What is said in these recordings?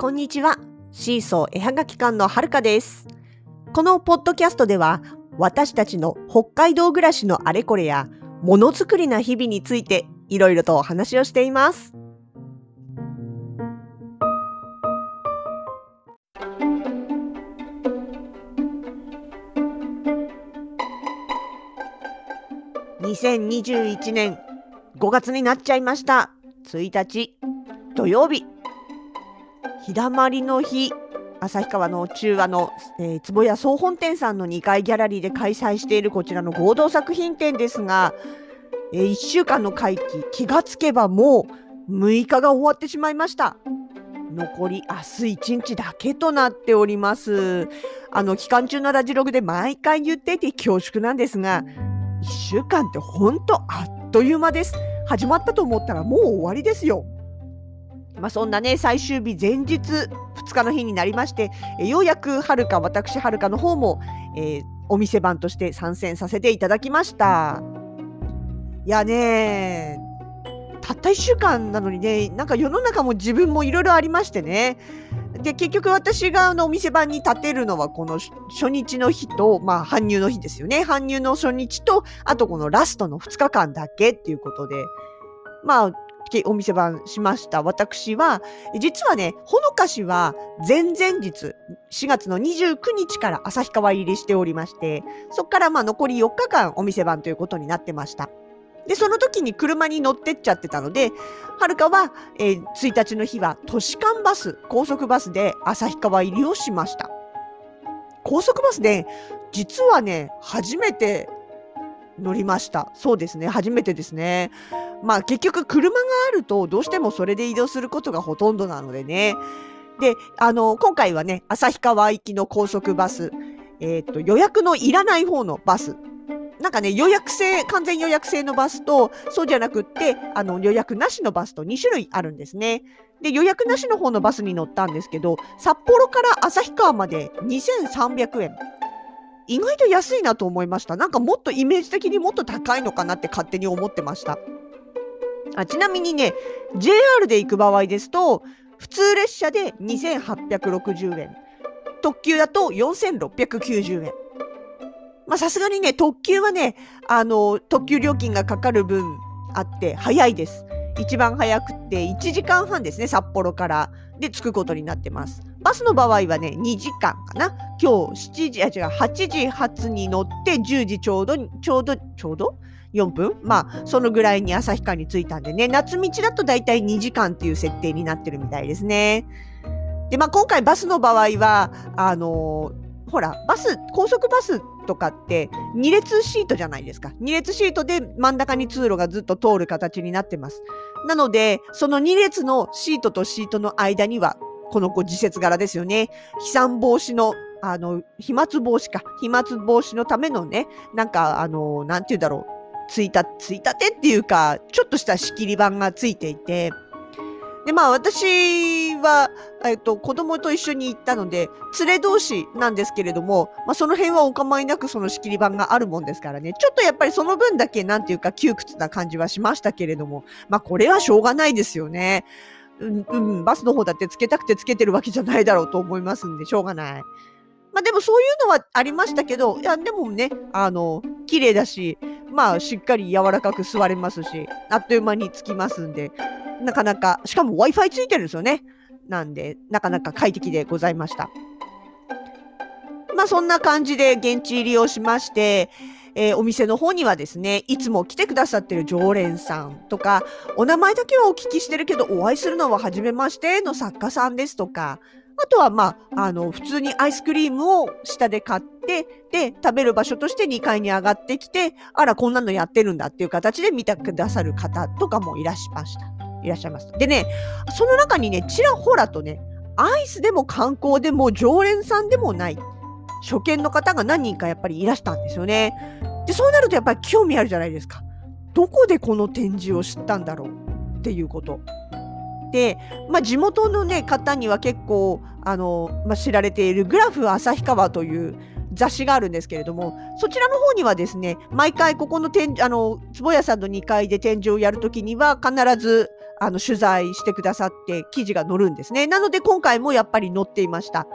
こんにちは。シーソー絵はがき館のはるかです。このポッドキャストでは、私たちの北海道暮らしのあれこれや、ものづくりな日々について、いろいろとお話をしています。2021年5月になっちゃいました。1日土曜日。日だまりの日。旭川の中和の、えー、坪谷総本店さんの2階ギャラリーで開催しているこちらの合同作品展ですが、えー、1週間の会期気がつけばもう6日が終わってしまいました。残り明日1日だけとなっております。あの期間中のラジログで毎回言っていて恐縮なんですが1週間ってほんとあっという間です。始まったと思ったらもう終わりですよ。まあ、そんなね最終日前日2日の日になりましてえようやくはるか私はるかの方も、えー、お店番として参戦させていただきました。いやねたった1週間なのにねなんか世の中も自分もいろいろありましてね。で結局私があのお店番に立てるのはこの初日の日と、まあ、搬入の日ですよね。搬入の初日とあとこのラストの2日間だけっていうことで。まあお店番しました。私は実はねほのかしは前々日4月の29日から旭川入りしておりましてそこからまあ残り4日間お店番ということになってました。でその時に車に乗ってっちゃってたのではるかは、えー、1日の日は都市間バス高速バスで旭川入りをしました。高速バスで実はね初めて乗りましたそうですね初めてですねまあ結局車があるとどうしてもそれで移動することがほとんどなのでね。で、あの、今回はね、旭川行きの高速バス、えっ、ー、と、予約のいらない方のバス。なんかね、予約制、完全予約制のバスと、そうじゃなくって、あの、予約なしのバスと2種類あるんですね。で、予約なしの方のバスに乗ったんですけど、札幌から旭川まで2300円。意外と安いなと思いました。なんかもっとイメージ的にもっと高いのかなって勝手に思ってました。あちなみにね JR で行く場合ですと普通列車で2860円。特急だと4690円。まさすがにね特急はねあの特急料金がかかる分あって早いです。一番早くって1時間半ですね札幌から。で着くことになってます。バスの場合はね2時間かな。今日7時あ違う8時発に乗って10時ちょうどちょうどちょうど？4分？まあそのぐらいに旭川に着いたんでね。夏道だと大体2時間っていう設定になってるみたいですね。でまあ今回バスの場合はあのー、ほらバス高速バスとかって2列シートじゃないですか。2列シートで真ん中に通路がずっと通る形になってます。なのでその2列のシートとシートの間にはこの子自節柄ですよね。飛散防止のあの飛沫防止か。飛沫防止のためのねなんかあのなんて言うんだろう。ついた、ついたてっていうか、ちょっとした仕切り板がついていて、で、まあ私は、えっと、子供と一緒に行ったので、連れ同士なんですけれども、まあその辺はお構いなくその仕切り板があるもんですからね、ちょっとやっぱりその分だけなんていうか窮屈な感じはしましたけれども、まあこれはしょうがないですよね。うん、うん、バスの方だってつけたくてつけてるわけじゃないだろうと思いますんで、しょうがない。まあでもそういうのはありましたけど、いや、でもね、あの、綺麗だし、まあしっかり柔らかく座れますし、あっという間に着きますんで、なかなか、しかも Wi-Fi ついてるんですよね。なんで、なかなか快適でございました。まあそんな感じで現地入りをしまして、えー、お店の方にはですね、いつも来てくださってる常連さんとか、お名前だけはお聞きしてるけど、お会いするのは初めましての作家さんですとか、あとは、まあ、あの、普通にアイスクリームを下で買って、で、食べる場所として2階に上がってきて、あら、こんなのやってるんだっていう形で見てくださる方とかもいらっしゃいました。いらっしゃいます。でね、その中にね、ちらほらとね、アイスでも観光でも常連さんでもない、初見の方が何人かやっぱりいらしたんですよね。で、そうなるとやっぱり興味あるじゃないですか。どこでこの展示を知ったんだろう？っていうこと。で、まあ、地元の、ね、方には結構あの、まあ、知られているグラフ旭川という雑誌があるんですけれどもそちらの方にはですね毎回ここの展あの坪谷さんの2階で展示をやるときには必ずあの取材してくださって記事が載るんですね。なので今回もやっぱり載っていました。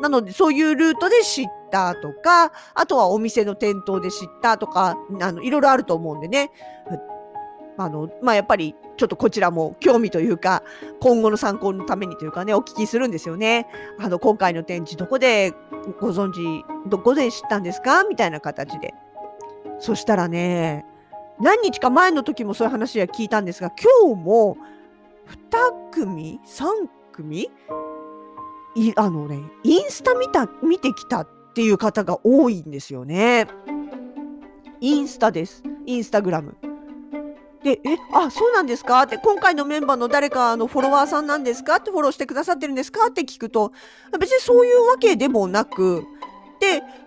なのでそういうルートで知ったとか、あとはお店の店頭で知ったとか、あのいろいろあると思うんでね。あの、まあ、やっぱりちょっとこちらも興味というか、今後の参考のためにというかね、お聞きするんですよね。あの、今回の展示どこでご存知、どこで知ったんですか？みたいな形で。そしたらね、何日か前の時もそういう話は聞いたんですが、今日も2組 ?3 組いあのね、インスタ見た、見てきたっていう方が多いんですよね。インスタです。インスタグラム。で、え、あ、そうなんですか？って、今回のメンバーの誰かのフォロワーさんなんですかってフォローしてくださってるんですかって聞くと、別にそういうわけでもなく、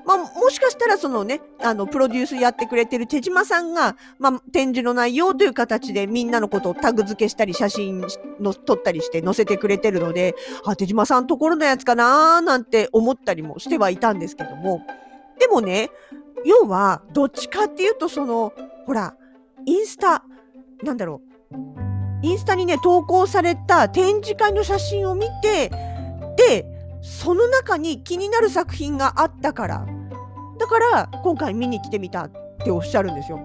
まあ、もしかしたらそのね、あの、プロデュースやってくれてる手島さんが、まあ、展示の内容という形でみんなのことをタグ付けしたり、写真の撮ったりして載せてくれてるので、あ、手島さんところのやつかなーなんて思ったりもしてはいたんですけども、でもね、要は、どっちかっていうと、その、ほら、インスタ、なんだろう。インスタにね、投稿された展示会の写真を見て、で、その中に気になる作品があったから、だから今回見に来てみたっておっしゃるんですよ。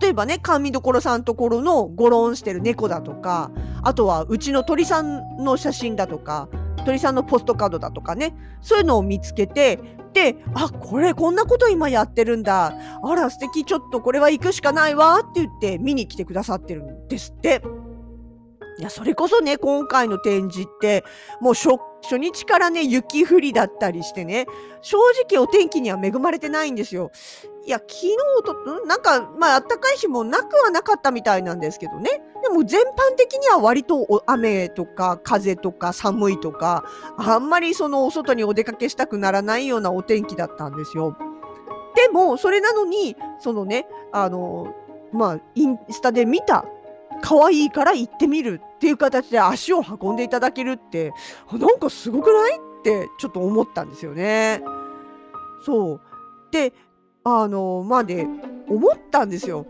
例えばね、甘味どころさんところのゴロンしてる猫だとか、あとはうちの鳥さんの写真だとか、鳥さんのポストカードだとかね、そういうのを見つけて、で、あ、これこんなこと今やってるんだ。あら素敵、ちょっとこれは行くしかないわって言って見に来てくださってるんですって。いや、それこそね、今回の展示って、もう初日からね、雪降りだったりしてね、正直お天気には恵まれてないんですよ。いや、昨日と、なんか、まあ、暖かい日もなくはなかったみたいなんですけどね。でも全般的には割と雨とか風とか寒いとか、あんまりそのお外にお出かけしたくならないようなお天気だったんですよ。でも、それなのに、そのね、あの、まあ、インスタで見た可愛いから行ってみるっていう形で足を運んでいただけるってなんかすごくない？ってちょっと思ったんですよね。そうであのまあで思ったんですよ。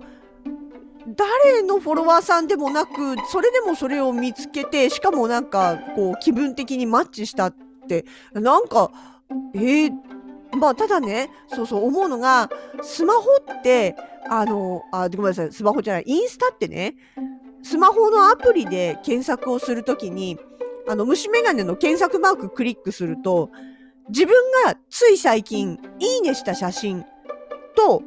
誰のフォロワーさんでもなくそれでもそれを見つけてしかもなんかこう気分的にマッチしたってなんかえー、まあただねそうそう思うのがスマホってあのあごめんなさいスマホじゃないインスタってねスマホのアプリで検索をするときに、あの、虫眼鏡の検索マーククリックすると、自分がつい最近、いいねした写真と、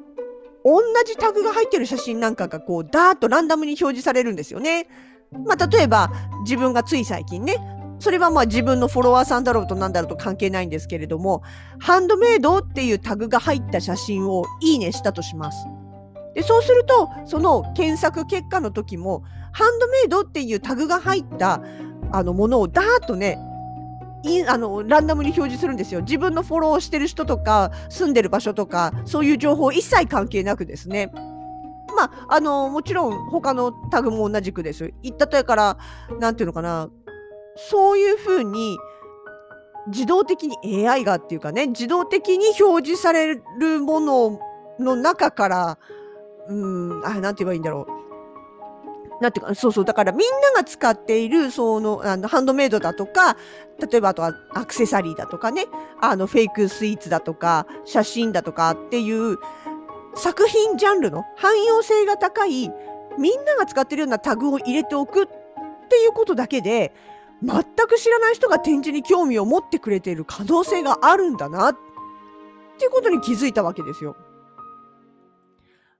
同じタグが入ってる写真なんかがこう、ダーッとランダムに表示されるんですよね。まあ、例えば、自分がつい最近ね、それはまあ自分のフォロワーさんだろうとなんだろうと関係ないんですけれども、ハンドメイドっていうタグが入った写真をいいねしたとします。で、そうすると、その検索結果の時も、ハンドメイドっていうタグが入ったあのものをダーッとねいあのランダムに表示するんですよ。自分のフォローしてる人とか住んでる場所とかそういう情報一切関係なくですね。まあ、あのもちろん他のタグも同じくです。言ったとやから何ていうのかなそういうふうに自動的に AI がっていうかね自動的に表示されるものの中からうんあなんて言えばいいんだろうなんていうか、そうそう、だからみんなが使っている、その、あの、ハンドメイドだとか、例えばあとはアクセサリーだとかね、あの、フェイクスイーツだとか、写真だとかっていう作品ジャンルの汎用性が高い、みんなが使ってるようなタグを入れておくっていうことだけで、全く知らない人が展示に興味を持ってくれている可能性があるんだなっていうことに気づいたわけですよ。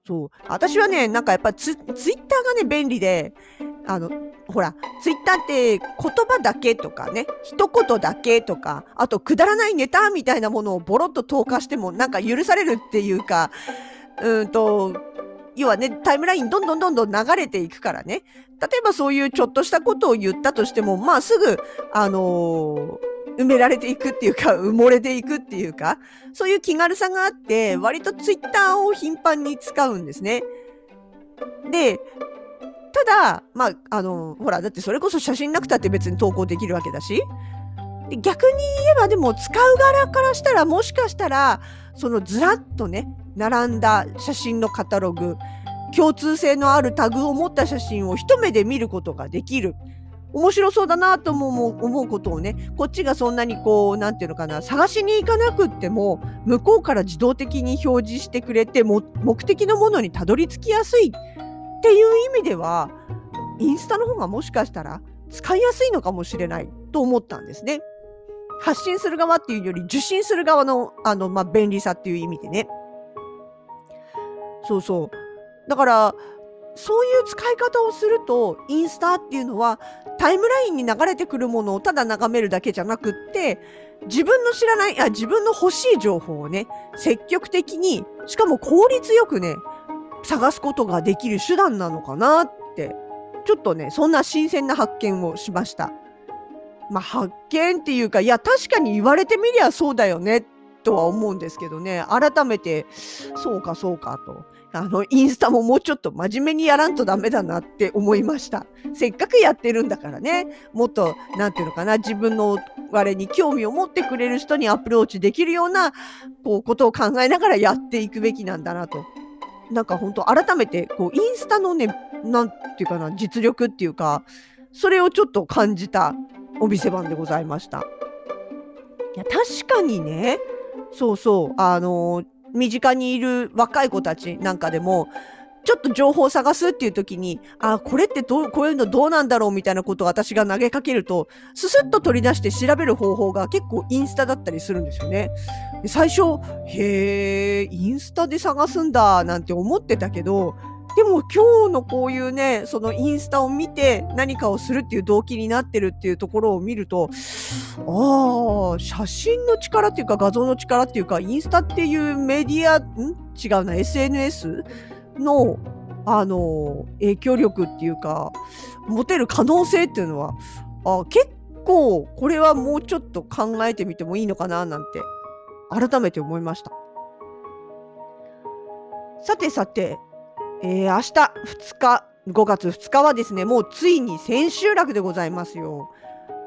そう。私はね、なんかやっぱツツイッターがね、便利で、あの、ほら、ツイッターって言葉だけとかね、一言だけとか、あとくだらないネタみたいなものをボロッと投下してもなんか許されるっていうか、うんと、要はね、タイムラインどんどんどんどん流れていくからね。例えばそういうちょっとしたことを言ったとしても、まあすぐ、あのー埋められていくっていうか、埋もれていくっていうか、そういう気軽さがあって、割とツイッターを頻繁に使うんですね。で、ただ、まあ、あの、ほら、だってそれこそ写真なくたって別に投稿できるわけだし、逆に言えばでも使う側からしたらもしかしたらそのずらっとね並んだ写真のカタログ共通性のあるタグを持った写真を一目で見ることができる。面白そうだなとも思うことをねこっちがそんなにこう何て言うのかな探しに行かなくっても向こうから自動的に表示してくれて目的のものにたどり着きやすいっていう意味ではインスタの方がもしかしたら使いやすいのかもしれないと思ったんですね。発信する側っていうより受信する側のあの、まあ、便利さっていう意味でね。そうそう。だからそういう使い方をするとインスタっていうのはタイムラインに流れてくるものをただ眺めるだけじゃなくって自分の知らないあ自分の欲しい情報をね積極的にしかも効率よくね探すことができる手段なのかなってちょっとねそんな新鮮な発見をしました。まあ、発見っていうかいや確かに言われてみりゃそうだよねとは思うんですけどね改めてそうかそうかとあのインスタももうちょっと真面目にやらんとダメだなって思いました。せっかくやってるんだからね。もっと何て言うのかな。自分のあれに興味を持ってくれる人にアプローチできるようなこうことを考えながらやっていくべきなんだなと。なんか本当改めてこうインスタのね何て言うかな実力っていうかそれをちょっと感じたお店番でございました。いや確かにね。そうそう。あの身近にいる若い子たちなんかでもちょっと情報を探すっていう時に、あ、これってどう、こういうのどうなんだろうみたいなことを私が投げかけると、ススッと取り出して調べる方法が結構インスタだったりするんですよね。最初、へえ、インスタで探すんだなんて思ってたけど、でも今日のこういうね、そのインスタを見て何かをするっていう動機になってるっていうところを見ると、ああ、写真の力っていうか画像の力っていうか、インスタっていうメディア、ん？違うな、SNS の、あの、影響力っていうか、持てる可能性っていうのは、あ結構これはもうちょっと考えてみてもいいのかななんて、改めて思いました。さてさて、えー、明日2日、5月2日はですね、もうついに千秋楽でございますよ。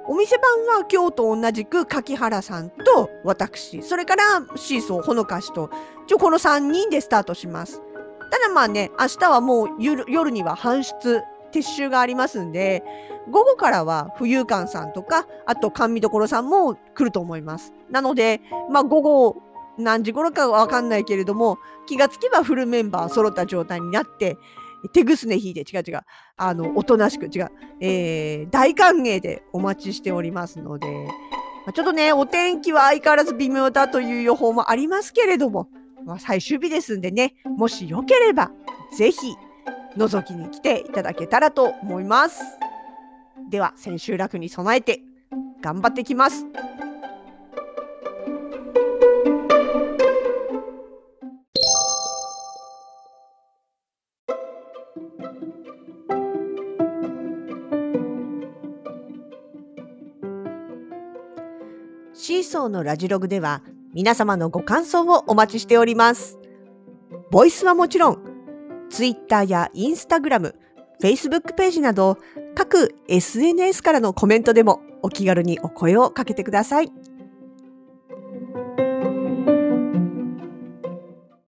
お店番は今日と同じく柿原さんと私、それからシーソーほのかしと、ちょこの3人でスタートします。ただまあね、明日はもう夜には搬出、撤収がありますんで、午後からは浮遊館さんとか、あと甘味どころさんも来ると思います。なので、まあ午後何時頃かわかんないけれども、気がつけばフルメンバー揃った状態になって、手ぐすね引いて、違う違う、あの、おとなしく、違う、えー、大歓迎でお待ちしておりますので、まあ、ちょっとね、お天気は相変わらず微妙だという予報もありますけれども、まあ、最終日ですんでね、もしよければ、ぜひ、覗きに来ていただけたらと思います。では、千秋楽に備えて、頑張ってきます。シーソーのラジログでは皆様のご感想をお待ちしております。ボイスはもちろん、Twitter や Instagram、Facebook ページなど各 SNS からのコメントでもお気軽にお声をかけてください。